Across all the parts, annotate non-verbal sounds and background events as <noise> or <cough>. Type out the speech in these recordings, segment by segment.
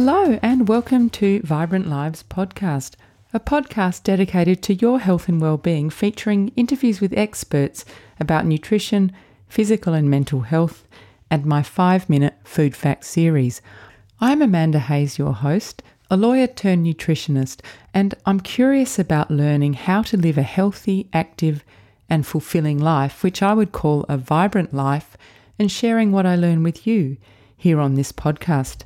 Hello, and welcome to Vibrant Lives Podcast, a podcast dedicated to your health and well-being, featuring interviews with experts about nutrition, physical and mental health, and my five-minute food fact series. I'm Amanda Hayes, your host, a lawyer turned nutritionist, and I'm curious about learning how to live a healthy, active, and fulfilling life, which I would call a vibrant life, and sharing what I learn with you here on this podcast.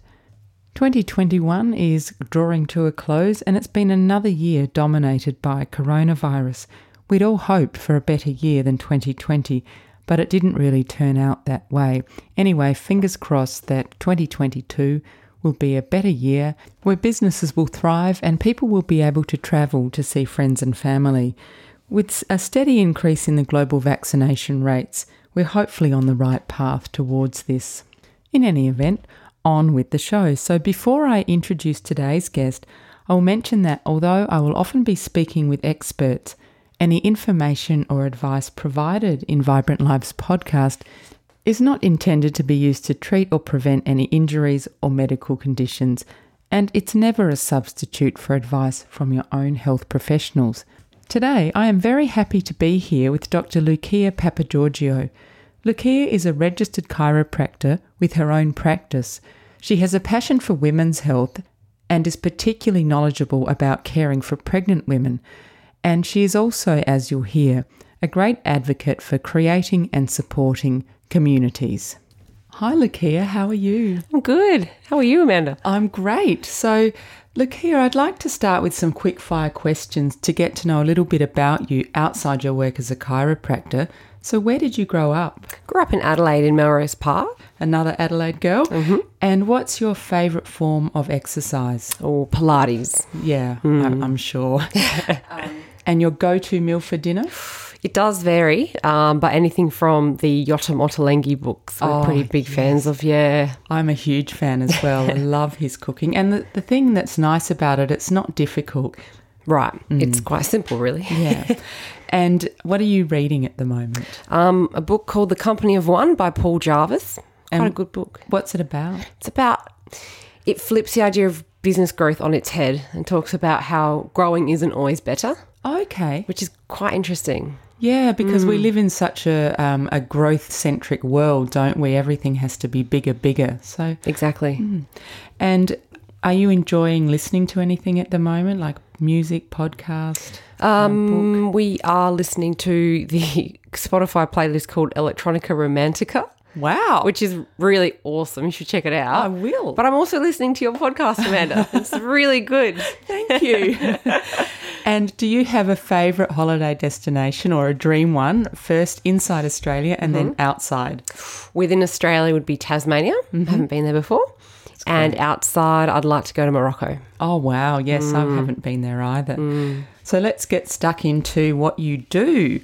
2021 is drawing to a close, and it's been another year dominated by coronavirus. We'd all hoped for a better year than 2020, but it didn't really turn out that way. Anyway, fingers crossed that 2022 will be a better year where businesses will thrive and people will be able to travel to see friends and family. With a steady increase in the global vaccination rates, we're hopefully on the right path towards this. In any event, on with the show. So before I introduce today's guest, I will mention that although I will often be speaking with experts, any information or advice provided in Vibrant Lives podcast is not intended to be used to treat or prevent any injuries or medical conditions, and it's never a substitute for advice from your own health professionals. Today, I am very happy to be here with Dr. Lucia Papageorgiou. Lucia is a registered chiropractor with her own practice. She has a passion for women's health and is particularly knowledgeable about caring for pregnant women. And she is also, as you'll hear, a great advocate for creating and supporting communities. Hi, Lucia, how are you? I'm good. How are you, Amanda? I'm great. So, Lucia, I'd like to start with some quick fire questions to get to know a little bit about you outside your work as a chiropractor. So, where did you grow up? Grew up in Adelaide in Melrose Park. Another Adelaide girl. Mm-hmm. And what's your favourite form of exercise? Or Pilates. Yeah, I'm, I'm sure. <laughs> um, and your go to meal for dinner? It does vary, um, but anything from the Yotam Ottolenghi books, we're Oh, pretty big fans of. Yeah, I'm a huge fan as well. I <laughs> love his cooking. And the, the thing that's nice about it, it's not difficult. right. It's quite simple, really. Yeah. <laughs> and what are you reading at the moment? Um, a book called The Company of One by Paul Jarvis. Quite a good book. What's it about? It's about it flips the idea of business growth on its head and talks about how growing isn't always better, Okay. which is quite interesting. Yeah, because we live in such a um, a growth centric world, don't we? Everything has to be bigger, bigger. So, Exactly. and are you enjoying listening to anything at the moment, like music, podcast? Um, we are listening to the Spotify playlist called Electronica Romantica, Wow, which is really awesome. You should check it out. I will. But I'm also listening to your podcast, Amanda. <laughs> it's really good. Thank you. <laughs> and do you have a favourite holiday destination or a dream one? First inside Australia and then outside. Within Australia would be Tasmania. Haven't been there before. And outside, I'd like to go to Morocco. Oh, wow. Yes, I haven't been there either. So let's get stuck into what you do.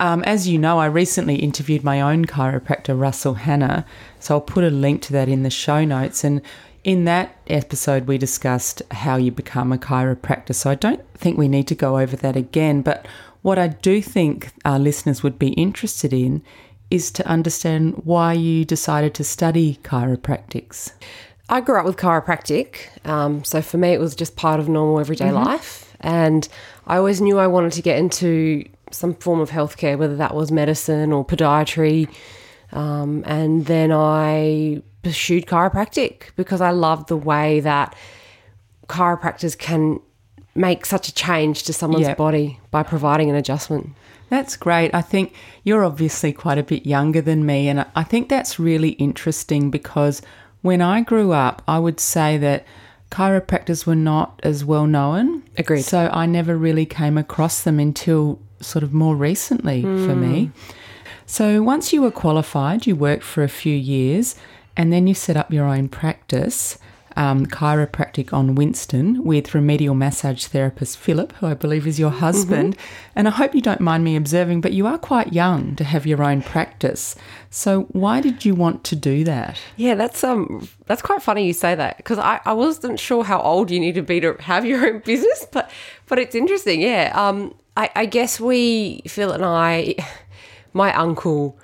Um, as you know, I recently interviewed my own chiropractor, Russell Hanna. So I'll put a link to that in the show notes. And in that episode, we discussed how you become a chiropractor. So I don't think we need to go over that again. But what I do think our listeners would be interested in is to understand why you decided to study chiropractics. I grew up with chiropractic, um, so for me it was just part of normal everyday life, and I always knew I wanted to get into some form of healthcare, whether that was medicine or podiatry, um, and then I pursued chiropractic because I loved the way that chiropractors can make such a change to someone's Yep. body by providing an adjustment. That's great. I think you're obviously quite a bit younger than me, and I think that's really interesting because when I grew up, I would say that chiropractors were not as well known. Agreed. So I never really came across them until sort of more recently for me. Hmm. So once you were qualified, you worked for a few years, and then you set up your own practice. Um, chiropractic on Winston with remedial massage therapist Philip, who I believe is your husband. And I hope you don't mind me observing, but you are quite young to have your own practice. So, why did you want to do that? Yeah, that's um that's quite funny you say that because I, I wasn't sure how old you need to be to have your own <laughs> business, but but it's interesting. Yeah, um, I, I guess we Phil and I, <laughs> my uncle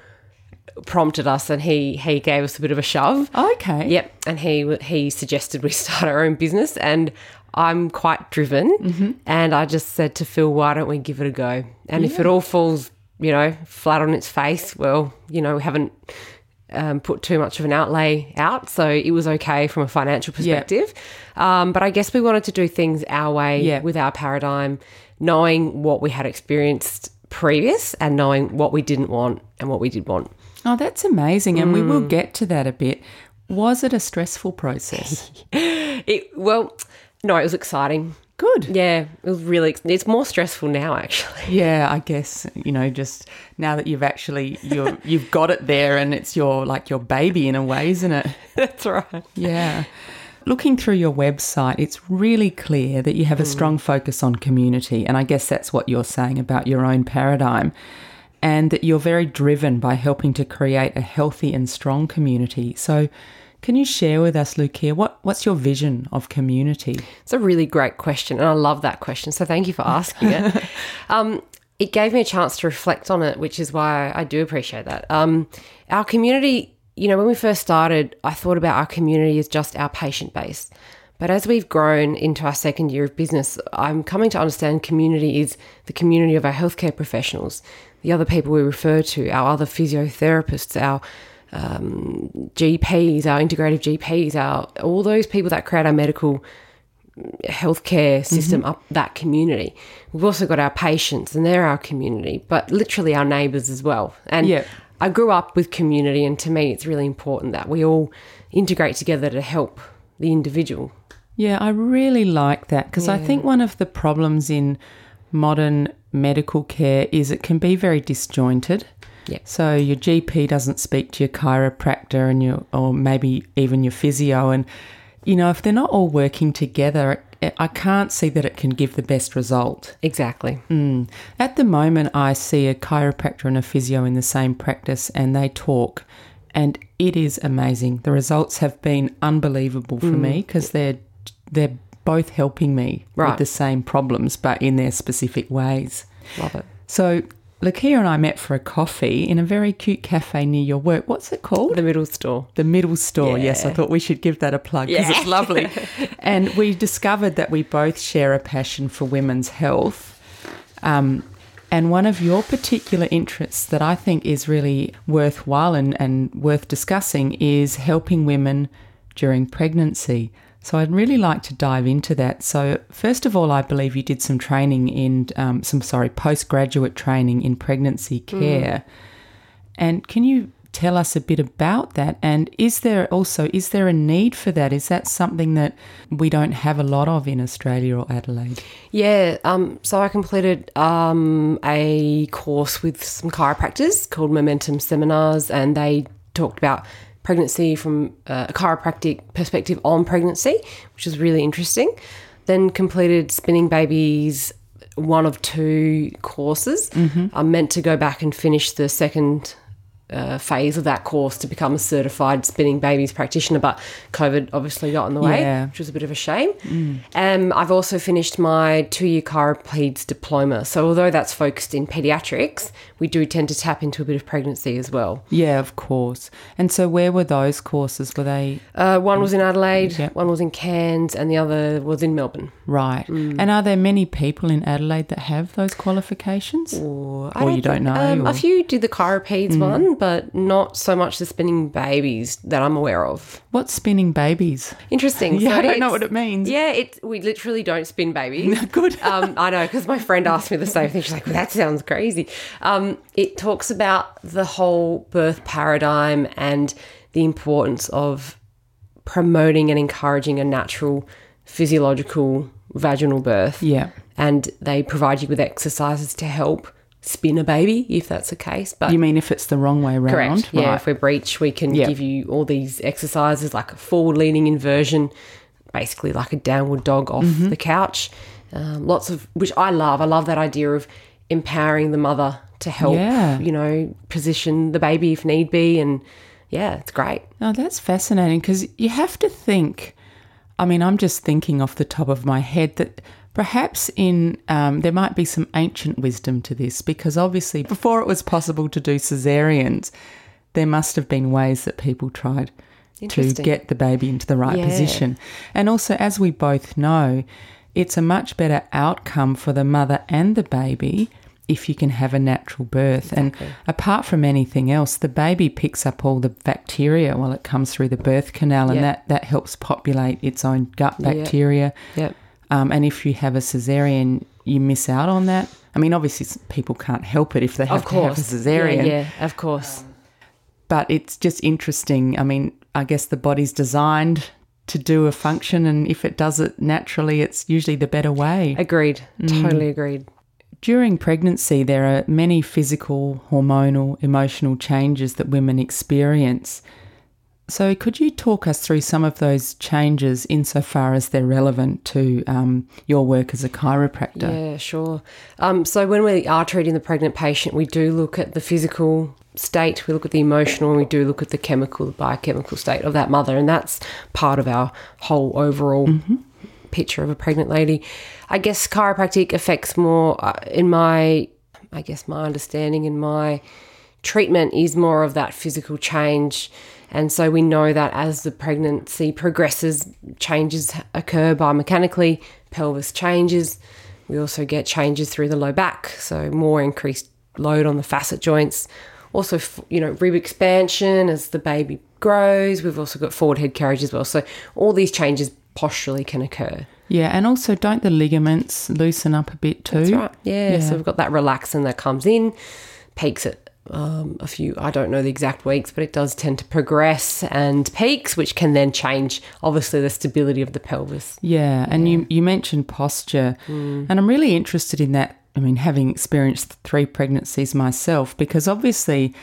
prompted us, and he he gave us a bit of a shove. Okay. Yep, and he he suggested we <laughs> start our own business, and I'm quite driven, Mm-hmm. and I just said to Phil, "Why don't we give it a go?" And if it all falls, you know, flat on its face, well, you know, we haven't um, put too much of an outlay out, so it was okay from a financial perspective. Um, but I guess we wanted to do things our way Yeah. with our paradigm, knowing what we had experienced previous and knowing what we didn't want and what we did want. Oh, that's amazing. And we will Mm. get to that a bit. Was it a stressful process? <laughs> It well, no, it was exciting. Good. Yeah, it was really. It's more stressful now, actually. <laughs> Yeah, I guess you know just now that you've actually you're you've got it there and it's your like your baby in a way, isn't it? <laughs> That's right. Yeah. Looking through your website, it's really clear that you have a strong focus on community, and I guess that's what you're saying about your own paradigm, and that you're very driven by helping to create a healthy and strong community. So, can you share with us, Lucia, what, what's your vision of community? It's a really great question, and I love that question. So thank you for asking it. <laughs> um, it gave me a chance to reflect on it, which is why I do appreciate that. Um, our community, you know, when we first started, I thought about our community as just our patient base. But as we've grown into our second year of business, I'm coming to understand community is the community of our healthcare professionals, the other people we refer to, our other physiotherapists, our um, GPs, our integrative GPs, our all those people that create our medical healthcare system up that community. We've also got our patients, and they're our community, but literally our neighbours as well. And Yeah. I grew up with community, and to me, it's really important that we all integrate together to help the individual. Yeah, I really like that because I think one of the problems in modern medical care is it can be very disjointed. Yeah. So your GP doesn't speak to your chiropractor and your or maybe even your physio and you know if they're not all working together I can't see that it can give the best result. Exactly. Mm. At the moment I see a chiropractor and a physio in the same practice and they talk and it is amazing. The results have been unbelievable for mm. me because they're they're both helping me with the same problems but in their specific ways. Love it. So Lucia and I met for a coffee in a very cute cafe near your work. What's it called? The middle store. The middle store. Yes, I thought we should give that a plug because Yeah. it's lovely. <laughs> and we discovered that we both share a passion for women's health. Um, and one of your particular interests that I think is really worthwhile and, and worth discussing is helping women during pregnancy. So I'd really like to dive into that. So first of all, I believe you did some training in um, some sorry postgraduate training in pregnancy care. And can you tell us a bit about that? And is there also is there a need for that? Is that something that we don't have a lot of in Australia or Adelaide? Yeah, um, so I completed um, a course with some chiropractors called Momentum Seminars, and they talked about pregnancy from uh, a chiropractic perspective on pregnancy, which is really interesting. Then completed Spinning Babies, one of two courses. I'm meant to go back and finish the second uh, phase of that course to become a certified spinning babies practitioner, but COVID obviously got in the way, Yeah. which was a bit of a shame. Um, I've also finished my two year chiropeds diploma. So, although that's focused in pediatrics, we do tend to tap into a bit of pregnancy as well. Yeah, of course. And so where were those courses? Were they Uh, one was in Adelaide, Yep. one was in Cairns, and the other was in Melbourne. right? And are there many people in Adelaide that have those qualifications? Or, Or you don't know, Um, or- A few did the chiropeds one, but not so much the spinning babies that I'm aware of. What's spinning babies? Interesting. <laughs> Yeah, I don't know what it means. Yeah, it. We literally don't spin babies. <laughs> Good. <laughs> um, I know because my friend asked me the same thing. She's like, well, "That sounds crazy." Um, it talks about the whole birth paradigm and the importance of promoting and encouraging a natural physiological vaginal birth. Yeah. and they provide you with exercises to help spin a baby if that's the case. But You mean if it's the wrong way around? Correct. Yeah, Right. if we breach, we can Yeah. give you all these exercises like a forward leaning inversion, basically like a downward dog off Mm-hmm. the couch. Um, lots of which I love. I love that idea of empowering the mother to help, Yeah. you know, position the baby if need be. And yeah, it's great. Oh, that's fascinating because you have to think. I mean, I'm just thinking off the top of my head that perhaps in um, there might be some ancient wisdom to this because obviously before it was possible to do cesareans, there must have been ways that people tried to get the baby into the right Yeah. position. And also, as we both know, it's a much better outcome for the mother and the baby if you can have a natural birth. And apart from anything else, the baby picks up all the bacteria while it comes through the birth canal, and Yeah. that, that helps populate its own gut bacteria. Yep. Um, and if you have a cesarean, you miss out on that. I mean, obviously, people can't help it if they have to have a cesarean, Yeah, yeah, of course. but it's just interesting. I mean, I guess the body's designed to do a function, and if it does it naturally, it's usually the better way. Agreed. Mm. Totally agreed. During pregnancy, there are many physical, hormonal, emotional changes that women experience. So, could you talk us through some of those changes insofar as they're relevant to um, your work as a chiropractor? Yeah, sure. Um, so when we are treating the pregnant patient, we do look at the physical state, we look at the emotional, and we do look at the chemical, the biochemical state of that mother, and that's part of our whole overall picture of a pregnant lady. I guess chiropractic affects more, uh, in my, I guess my understanding in my treatment is more of that physical change. And so we know that as the pregnancy progresses, changes occur biomechanically, pelvis changes. We also get changes through the low back, so more increased load on the facet joints. Also, you know, rib expansion as the baby grows. We've also got forward head carriage as well. So all these changes posturally can occur. Yeah, and also don't the ligaments loosen up a bit too? That's right. Yeah. Yeah. So we've got that relaxin that comes in, peaks at um, a few, I don't know the exact weeks, but it does tend to progress and peaks, which can then change, obviously, the stability of the pelvis. Yeah, and you you mentioned posture, Mm. and I'm really interested in that. I mean, having experienced three pregnancies myself, because obviously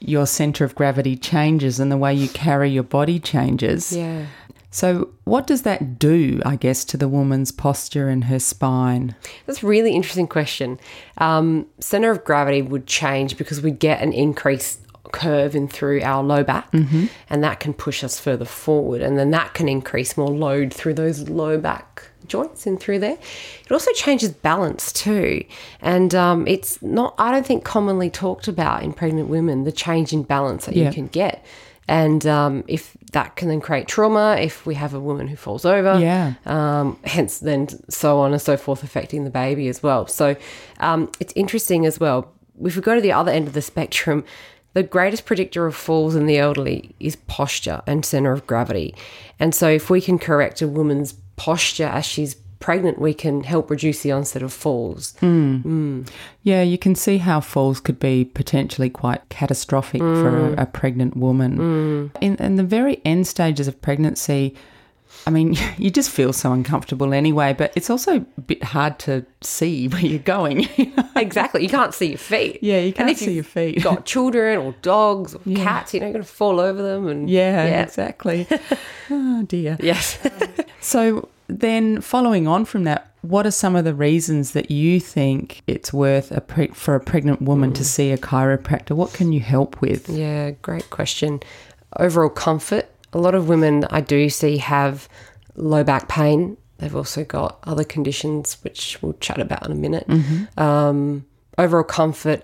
your center of gravity changes and the way you carry your body changes. Yeah. So, what does that do, I guess, to the woman's posture and her spine? That's a really interesting question. Um, center of gravity would change because we'd get an increased curve in through our low back, and that can push us further forward, and then that can increase more load through those low back joints in through there. It also changes balance too, and um, it's not. I don't think commonly talked about in pregnant women the change in balance that Yeah. you can get. And um, if that can then create trauma, if we have a woman who falls over, Yeah. um, hence then so on and so forth affecting the baby as well. So um, it's interesting as well. If we go to the other end of the spectrum, the greatest predictor of falls in the elderly is posture and center of gravity. And so if we can correct a woman's posture as she's pregnant, we can help reduce the onset of falls. Hmm. Hmm. Yeah, you can see how falls could be potentially quite catastrophic hmm. for a, a pregnant woman. In, in the very end stages of pregnancy, I mean, <laughs> you just feel so uncomfortable anyway, but it's also a bit hard to see <laughs> where you're going. exactly. You can't see your feet. Yeah, you can't see your feet. got <laughs> children or dogs or cats, you know, you're going to fall over them. And yeah, exactly. oh, dear. Yes. So then, following on from that, what are some of the reasons that you think it's worth a pre- for a pregnant woman to see a chiropractor? What can you help with? Yeah, great question. Overall comfort. A lot of women I do see have low back pain. They've also got other conditions, which we'll chat about in a minute. Um, overall comfort.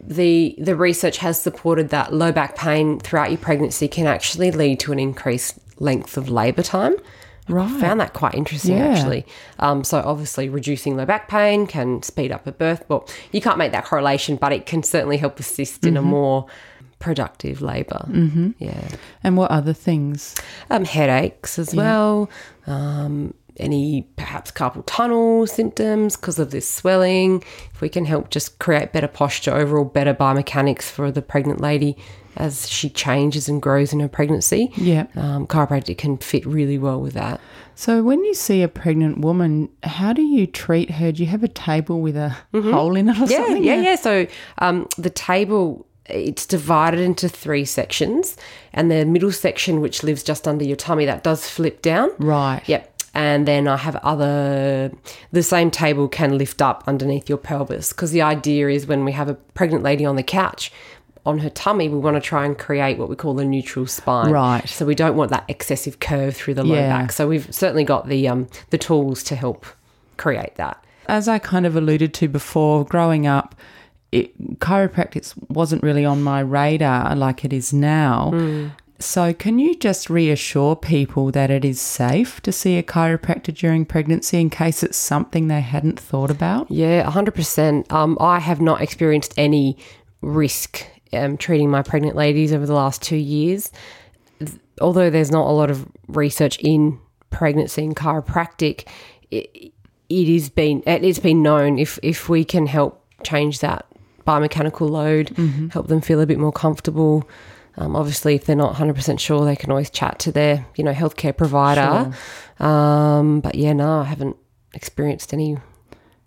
The the research has supported that low back pain throughout your pregnancy can actually lead to an increased length of labour time. Right. I found that quite interesting Yeah. actually. Um, so obviously reducing low back pain can speed up a birth. Well, you can't make that correlation, but it can certainly help assist in a more productive labor Mm-hmm. Yeah. And what other things? Um, headaches as well. Um, any perhaps carpal tunnel symptoms because of this swelling. If we can help just create better posture, overall better biomechanics for the pregnant lady as she changes and grows in her pregnancy. Yeah. Um, chiropractic can fit really well with that. So when you see a pregnant woman, how do you treat her? Do you have a table with a hole in it or Yeah, something? yeah, yeah. So um, the table it's divided into three sections, and the middle section, which lives just under your tummy, that does flip down. Right. Yep. And then I have other, the same table can lift up underneath your pelvis because the idea is when we have a pregnant lady on the couch, on her tummy, we want to try and create what we call the neutral spine. Right. So we don't want that excessive curve through the low Yeah. back. So we've certainly got the um, the tools to help create that. As I kind of alluded to before, growing up, it, chiropractic wasn't really on my radar like it is now. Hmm. So, can you just reassure people that it is safe to see a chiropractor during pregnancy in case it's something they hadn't thought about? Yeah, 100%. Um, I have not experienced any risk um, treating my pregnant ladies over the last two years. Th- Although there's not a lot of research in pregnancy and chiropractic, it, it is been it's been known if if we can help change that biomechanical load, help them feel a bit more comfortable. Um, obviously, if they're not 100% sure, they can always chat to their, you know, healthcare provider. Um, but yeah, no, I haven't experienced any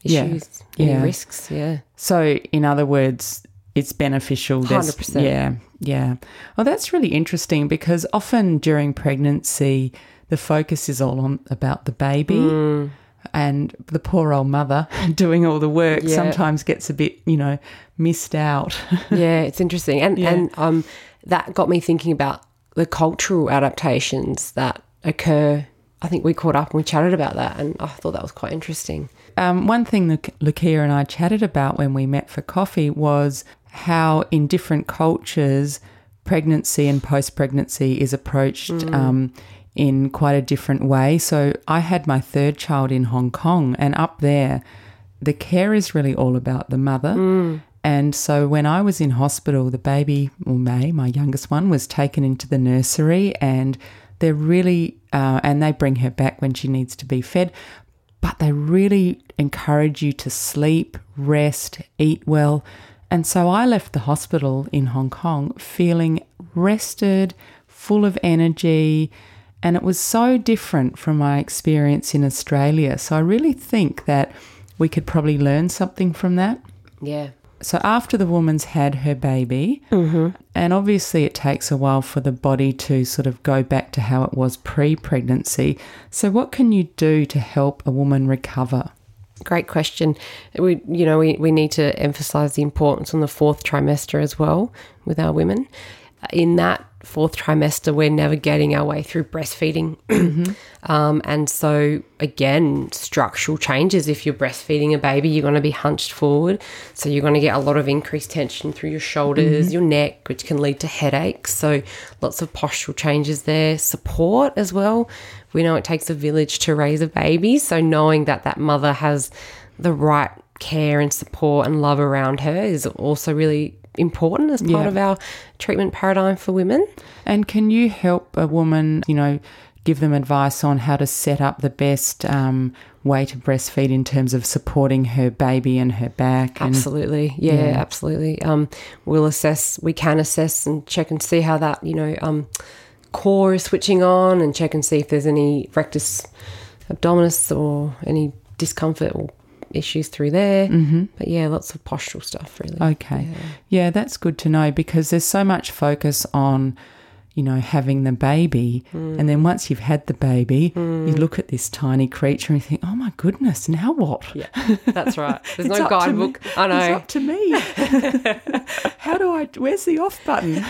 Yeah. issues, any Yeah. risks. Yeah. So, in other words, it's beneficial. There's- 100%. Yeah, yeah. Well, that's really interesting because often during pregnancy, the focus is all on about the baby. Mm. And the poor old mother <laughs> doing all the work Yeah. sometimes gets a bit, you know, missed out. <laughs> yeah, it's interesting, and Yeah. and um, that got me thinking about the cultural adaptations that occur. I think we caught up and we chatted about that, and I thought that was quite interesting. Um, one thing that Lucia and I chatted about when we met for coffee was how in different cultures, pregnancy and post pregnancy is approached um, in quite a different way. So I had my third child in Hong Kong, and up there, the care is really all about the mother. And so when I was in hospital, the baby, or May, my youngest one, was taken into the nursery, and they're really, uh, and they bring her back when she needs to be fed, but they really encourage you to sleep, rest, eat well. And so I left the hospital in Hong Kong feeling rested, full of energy, and it was so different from my experience in Australia. So I really think that we could probably learn something from that. Yeah, So after the woman's had her baby, mm-hmm. and obviously it takes a while for the body to sort of go back to how it was pre-pregnancy. So what can you do to help a woman recover? great question. We, you know, we, we need to emphasize the importance on the fourth trimester as well with our women. In that fourth trimester, we're navigating our way through breastfeeding. <clears throat> um, and so, again, structural changes. If you're breastfeeding a baby, you're going to be hunched forward. So, you're going to get a lot of increased tension through your shoulders, your neck, which can lead to headaches. So, lots of postural changes there. Support as well. We know it takes a village to raise a baby. So, knowing that that mother has the right care and support and love around her is also really important as part Yeah. of our treatment paradigm for women. And can you help a woman, you know, give them advice on how to set up the best um, way to breastfeed in terms of supporting her baby and her back? And Absolutely. Yeah, Yeah. absolutely. Um, we'll assess, we can assess and check and see how that, you know, um, core is switching on and check and see if there's any rectus abdominis or any discomfort or issues through there. Mm-hmm. But yeah, lots of postural stuff, really. Okay. Yeah. that's good to know because there's so much focus on, you know, having the baby. And then once you've had the baby, you look at this tiny creature and you think, oh my goodness, now what? Yeah, that's right. <laughs> There's no up to me. guidebook. I know. It's up to me. <laughs> How do I, where's the off button?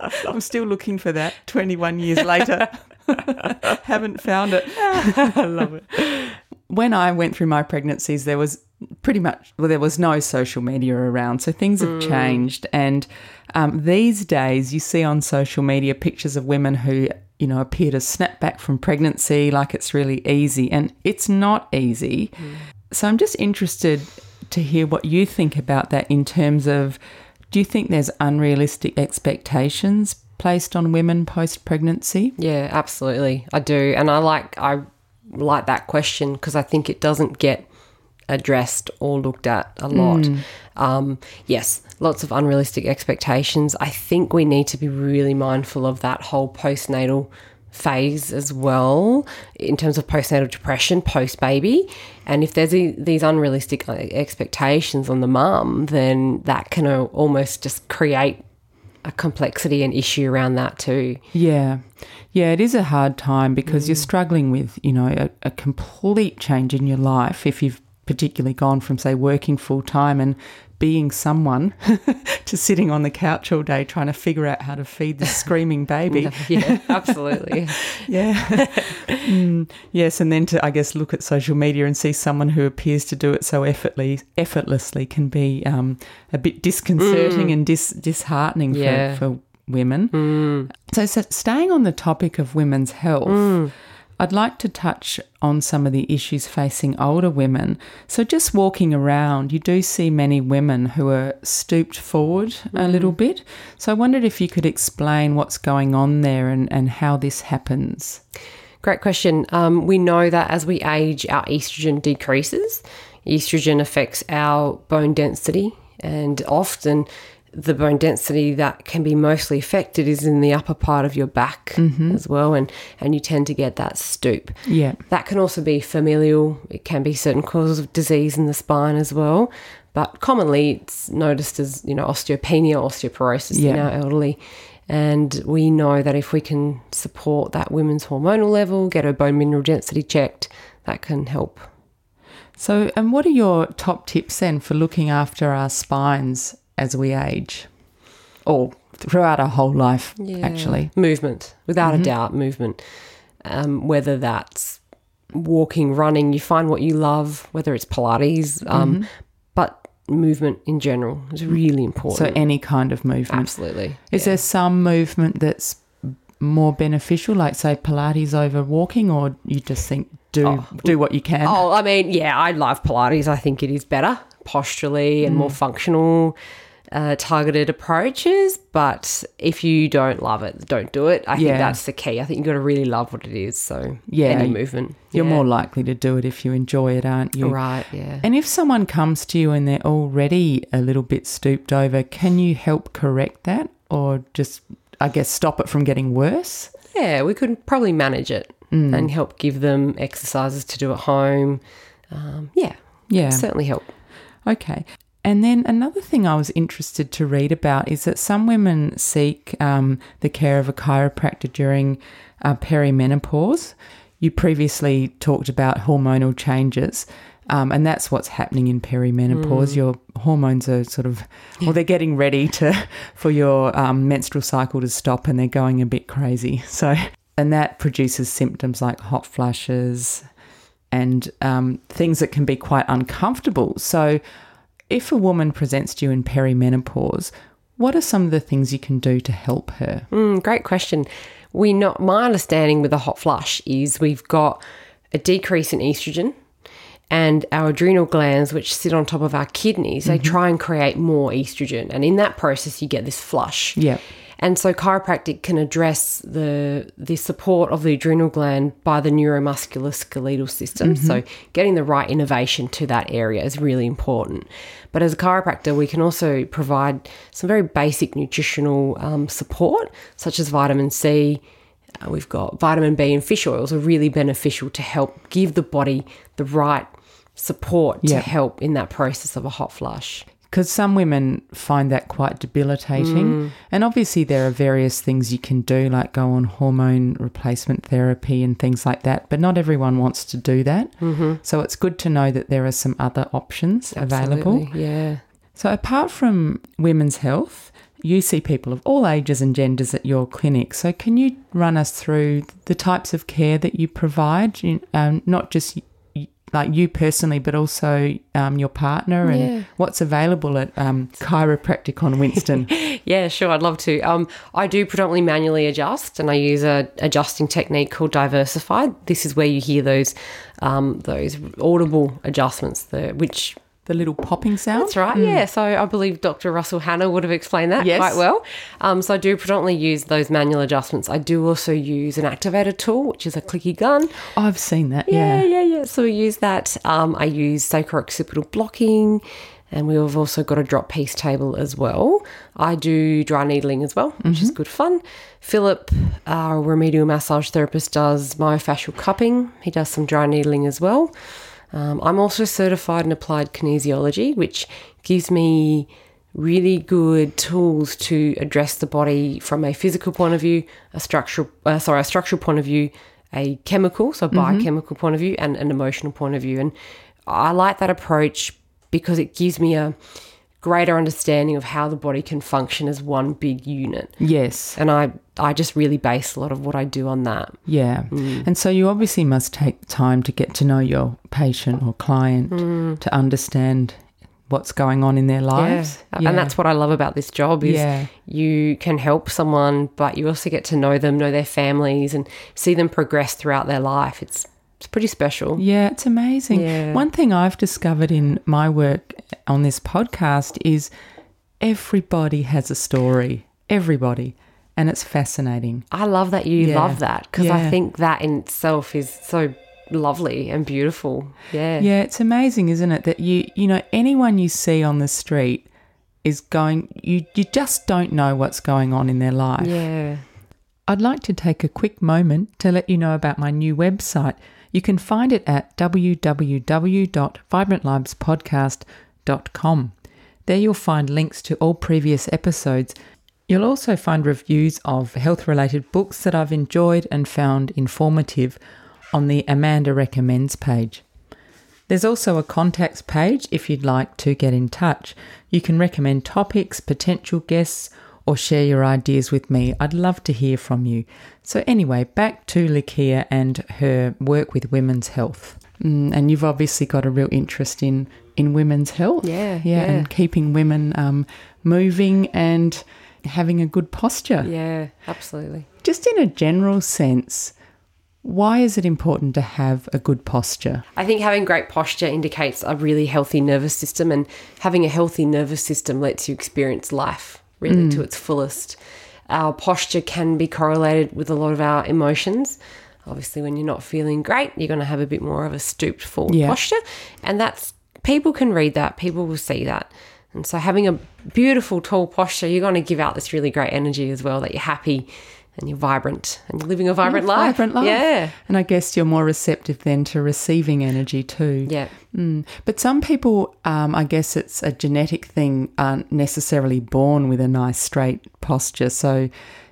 <laughs> I'm still looking for that 21 years later. Haven't found it. I love it. When I went through my pregnancies, there was pretty much, well, there was no social media around. So things have changed. And um, these days, you see on social media pictures of women who, you know, appear to snap back from pregnancy like it's really easy. And it's not easy. So I'm just interested to hear what you think about that in terms of do you think there's unrealistic expectations placed on women post pregnancy? Yeah, absolutely. I do. And I like I like that question because I think it doesn't get addressed or looked at a lot. Um, yes, lots of unrealistic expectations. I think we need to be really mindful of that whole postnatal phase as well in terms of postnatal depression post baby and if there's a, these unrealistic uh, expectations on the mum then that can uh, almost just create a complexity and issue around that too Yeah. Yeah, it is a hard time because you're mm. struggling with, you know, a, a complete change in your life if you've particularly gone from, say, working full time and being someone <laughs> to sitting on the couch all day trying to figure out how to feed this <laughs> screaming baby. yeah, absolutely. <laughs> Yeah. Mm, yes, and then to I guess look at social media and see someone who appears to do it so effortlessly effortlessly can be um, a bit disconcerting and dis- disheartening for, Yeah. for women. So, so staying on the topic of women's health. I'd like to touch on some of the issues facing older women. So, just walking around, you do see many women who are stooped forward a Mm. little bit. So, I wondered if you could explain what's going on there and, and how this happens. Great question. Um, we know that as we age, our estrogen decreases. Estrogen affects our bone density, and often the bone density that can be mostly affected is in the upper part of your back mm-hmm. as well, and, and you tend to get that stoop. Yeah. That can also be familial. It can be certain causes of disease in the spine as well. But commonly, it's noticed as you know osteopenia, osteoporosis in our elderly. And we know that if we can support that women's hormonal level, get her bone mineral density checked, that can help. So, and what are your top tips then for looking after our spines as we age? Or throughout our whole life, actually? movement, without a doubt, movement. Um, whether that's walking, running, you find what you love, whether it's Pilates, um, but movement in general is really important. So, any kind of movement. Absolutely. Is there some movement that's more beneficial, like say Pilates over walking, or you just think do do what you can? Oh, I mean, yeah, I love Pilates. I think it is better posturally and more functional, uh, targeted approaches. But if you don't love it, don't do it. I think that's the key. I think you've got to really love what it is. So, Yeah, any movement. You're yeah. more likely to do it if you enjoy it, aren't you? right. Yeah. And if someone comes to you and they're already a little bit stooped over, can you help correct that or just, I guess, stop it from getting worse? Yeah, we could probably manage it and help give them exercises to do at home. Um, yeah, Yeah. certainly help. Okay. And then another thing I was interested to read about is that some women seek um, the care of a chiropractor during uh, perimenopause. You previously talked about hormonal changes. Um, and that's what's happening in perimenopause. Your hormones are sort of, well, they're getting ready to for your um, menstrual cycle to stop, and they're going a bit crazy. <laughs> So, and that produces symptoms like hot flushes, and um, things that can be quite uncomfortable. So, if a woman presents to you in perimenopause, what are some of the things you can do to help her? Mm, great question. We not my understanding with a hot flush is we've got a decrease in estrogen and our adrenal glands which sit on top of our kidneys they try and create more estrogen and in that process you get this flush Yeah. And so chiropractic can address the the support of the adrenal gland by the neuromuscular skeletal system. So getting the right innervation to that area is really important. But as a chiropractor, we can also provide some very basic nutritional um, support, such as vitamin C. Uh, we've got vitamin B and fish oils are really beneficial to help give the body the right support Yeah. to help in that process of a hot flush. Because some women find that quite debilitating. And obviously, there are various things you can do, like go on hormone replacement therapy and things like that. But not everyone wants to do that. Mm-hmm. So it's good to know that there are some other options available. Yeah. So, apart from women's health, you see people of all ages and genders at your clinic. So, can you run us through the types of care that you provide? Um, not just like you personally, but also um, your partner and Yeah. what's available at um, Chiropractic on Winston. <laughs> Yeah, sure. I'd love to. Um, I do predominantly manually adjust, and I use a adjusting technique called diversified. This is where you hear those um, those audible adjustments, the, which the little popping sound. that's right. Yeah. So I believe Dr. Russell Hanna would have explained that Yes. quite well. Um, so I do predominantly use those manual adjustments. I do also use an activator tool, which is a clicky gun. Oh, I've seen that. Yeah, Yeah. yeah, yeah. So we use that. Um, I use sacrooccipital blocking, and we've also got a drop piece table as well. I do dry needling as well, which is good fun. Philip, our remedial massage therapist, does myofascial cupping. He does some dry needling as well. Um, I'm also certified in applied kinesiology, which gives me really good tools to address the body from a physical point of view, a structural, uh, sorry, a structural point of view, a chemical, so biochemical point of view, and an emotional point of view. And I like that approach because it gives me a greater understanding of how the body can function as one big unit. Yes. And I, I just really base a lot of what I do on that. Yeah. Mm. And so you obviously must take time to get to know your patient or client mm. to understand what's going on in their lives. And that's what I love about this job is Yeah. you can help someone, but you also get to know them, know their families, and see them progress throughout their life. It's it's pretty special. Yeah, it's amazing. Yeah. One thing I've discovered in my work on this podcast is everybody has a story. Everybody. And it's fascinating. I love that you Yeah. love that because Yeah. I think that in itself is so lovely and beautiful. Yeah. Yeah, it's amazing, isn't it? That you you know, anyone you see on the street is going you you just don't know what's going on in their life. Yeah. I'd like to take a quick moment to let you know about my new website. You can find it at www.vibrantlivespodcast.com. There you'll find links to all previous episodes. You'll also find reviews of health related books that I've enjoyed and found informative on the Amanda Recommends page. There's also a contacts page if you'd like to get in touch. You can recommend topics, potential guests, or share your ideas with me. I'd love to hear from you. So, anyway, back to Lucia and her work with women's health. Mm, and you've obviously got a real interest in, in women's health. Yeah, Yeah, yeah. and keeping women um, moving and having a good posture. Yeah, absolutely. Just in a general sense, why is it important to have a good posture? I think having great posture indicates a really healthy nervous system, and having a healthy nervous system lets you experience life really mm. to its fullest. Our posture can be correlated with a lot of our emotions. Obviously, when you're not feeling great, you're going to have a bit more of a stooped forward Yeah. posture, and that's people can read that, people will see that. And so, having a beautiful, tall posture, you're going to give out this really great energy as well that you're happy and you're vibrant and you're living a vibrant Yeah, life. Vibrant life. Yeah. And I guess you're more receptive then to receiving energy too. Yeah. Mm. But some people, um, I guess it's a genetic thing, aren't necessarily born with a nice straight posture. So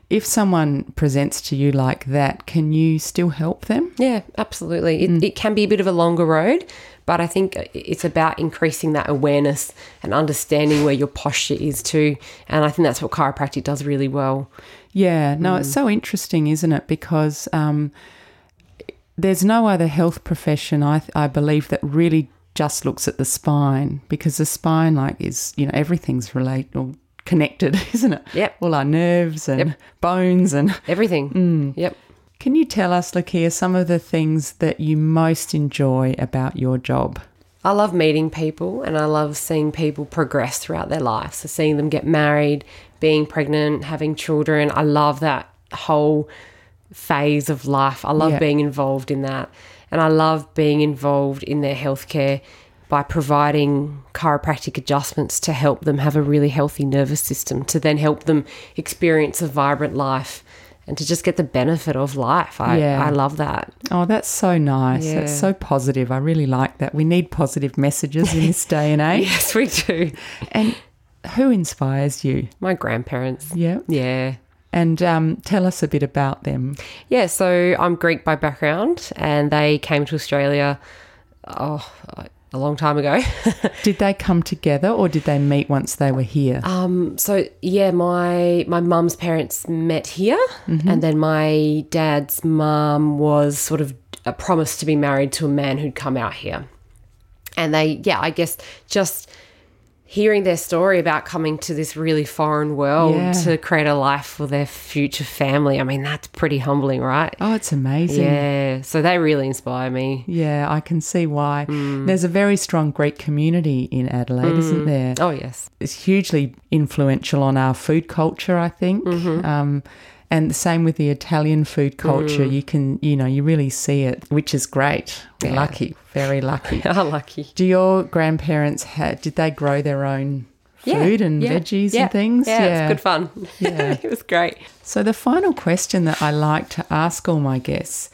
if someone presents to you like that, can you still help them? Yeah, absolutely. It, it can be a bit of a longer road, but I think it's about increasing that awareness and understanding where your posture is too. And I think that's what chiropractic does really well. Yeah, no, it's so interesting, isn't it? Because um, there's no other health profession, I, I believe, that really just looks at the spine because the spine, like, is, you know, everything's related or connected, <laughs> isn't it? Yep. All our nerves and Yep. bones. And <laughs> Everything. Yep. can you tell us, Lucia, some of the things that you most enjoy about your job? I love meeting people and I love seeing people progress throughout their life. So seeing them get married, being pregnant, having children. I love that whole phase of life. I love Yeah. being involved in that. And I love being involved in their healthcare by providing chiropractic adjustments to help them have a really healthy nervous system, to then help them experience a vibrant life and to just get the benefit of life. I, Yeah. I love that. Oh, that's so nice. That's so positive. I really like that. We need positive messages in this day and <laughs> age. Yes, we do. And who inspires you? My grandparents. Yeah. Yeah. And um, tell us a bit about them. Yeah, so I'm Greek by background, and they came to Australia, oh, a long time ago. <laughs> Did they come together or did they meet once they were here? um, so yeah, my my mum's parents met here, and then my dad's mum was sort of a promised to be married to a man who'd come out here, and they, yeah, I guess just hearing their story about coming to this really foreign world Yeah. to create a life for their future family. I mean, that's pretty humbling, right? oh, it's amazing. Yeah, so they really inspire me. Yeah, I can see why. Mm. There's a very strong Greek community in Adelaide, isn't mm. there? Oh, yes. It's hugely influential on our food culture, I think. Mm-hmm. Um, and the same with the Italian food culture. You can, you know, you really see it, which is great. We're Yeah. Lucky, very lucky. <laughs> How lucky. Do your grandparents had? Did they grow their own food and yeah, veggies yeah, and things? Yeah, it was good fun. <laughs> Yeah. it was great. So the final question that I like to ask all my guests,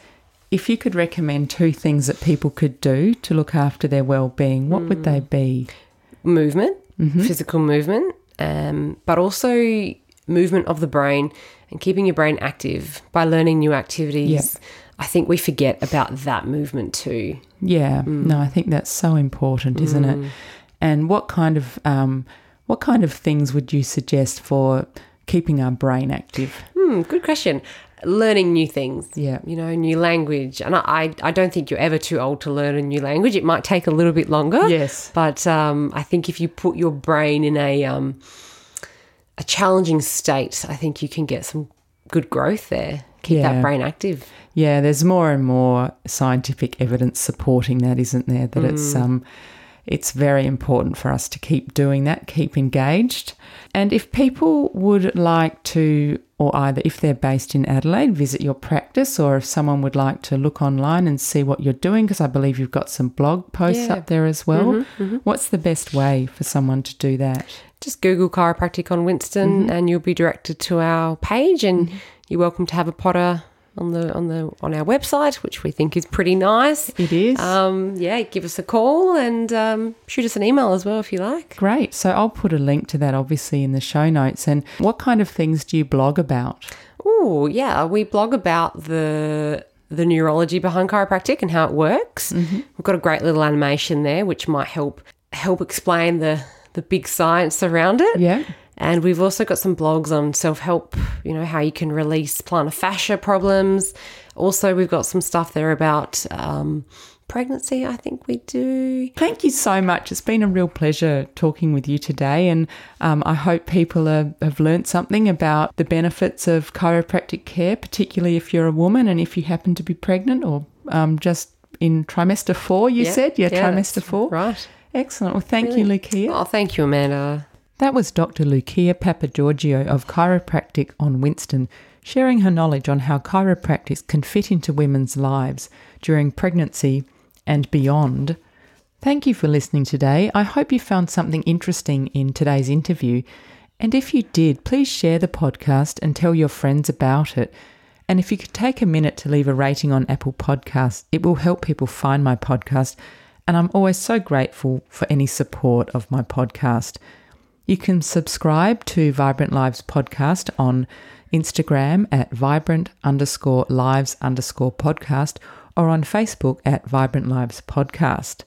if you could recommend two things that people could do to look after their well-being, what would they be? Movement, Mm-hmm. physical movement, um, but also movement of the brain and keeping your brain active by learning new activities. Yeah. I think we forget about that movement too. Yeah, no, I think that's so important, isn't it? And what kind of um, what kind of things would you suggest for keeping our brain active? Hmm, good question. Learning new things. Yeah. You know, new language. And I, I don't think you're ever too old to learn a new language. It might take a little bit longer. Yes. But um, I think if you put your brain in a um, a challenging state, I think you can get some good growth there. Keep Yeah. that brain active. Yeah, there's more and more scientific evidence supporting that, isn't there? That it's mm. um it's very important for us to keep doing that, keep engaged. And if people would like to or either if they're based in Adelaide, visit your practice or if someone would like to look online and see what you're doing because I believe you've got some blog posts Yeah. up there as well. Mm-hmm, mm-hmm. What's the best way for someone to do that? Just Google chiropractic on Winston, and you'll be directed to our page. And you're welcome to have a potter on the on the on our website, which we think is pretty nice. It is. Um, yeah, give us a call and um, shoot us an email as well if you like. Great. So I'll put a link to that obviously in the show notes. And what kind of things do you blog about? Oh, yeah, we blog about the the neurology behind chiropractic and how it works. We've got a great little animation there which might help help explain the the big science around it. Yeah. And we've also got some blogs on self help, you know, how you can release plantar fascia problems. Also, we've got some stuff there about um, pregnancy, I think we do. Thank you so much. It's been a real pleasure talking with you today, and um, I hope people are, have learnt something about the benefits of chiropractic care, particularly if you're a woman and if you happen to be pregnant or um, just in trimester four. You Yeah, said, yeah, yeah, trimester four. Right. Excellent. Well, thank you, Lucia. Oh, thank you, Amanda. That was Dr. Lucia Papagiorgio of Chiropractic on Winston, sharing her knowledge on how chiropractic can fit into women's lives during pregnancy and beyond. Thank you for listening today. I hope you found something interesting in today's interview. And if you did, please share the podcast and tell your friends about it. And if you could take a minute to leave a rating on Apple Podcasts, it will help people find my podcast. And I'm always so grateful for any support of my podcast. You can subscribe to Vibrant Lives podcast on Instagram at vibrant underscore lives underscore podcast or on Facebook at Vibrant Lives Podcast.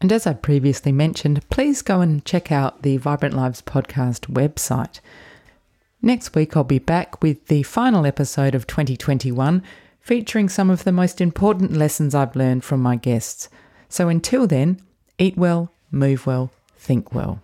And as I previously mentioned, please go and check out the Vibrant Lives Podcast website. Next week, I'll be back with the final episode of 2021, featuring some of the most important lessons I've learned from my guests. So until then, eat well, move well, think well.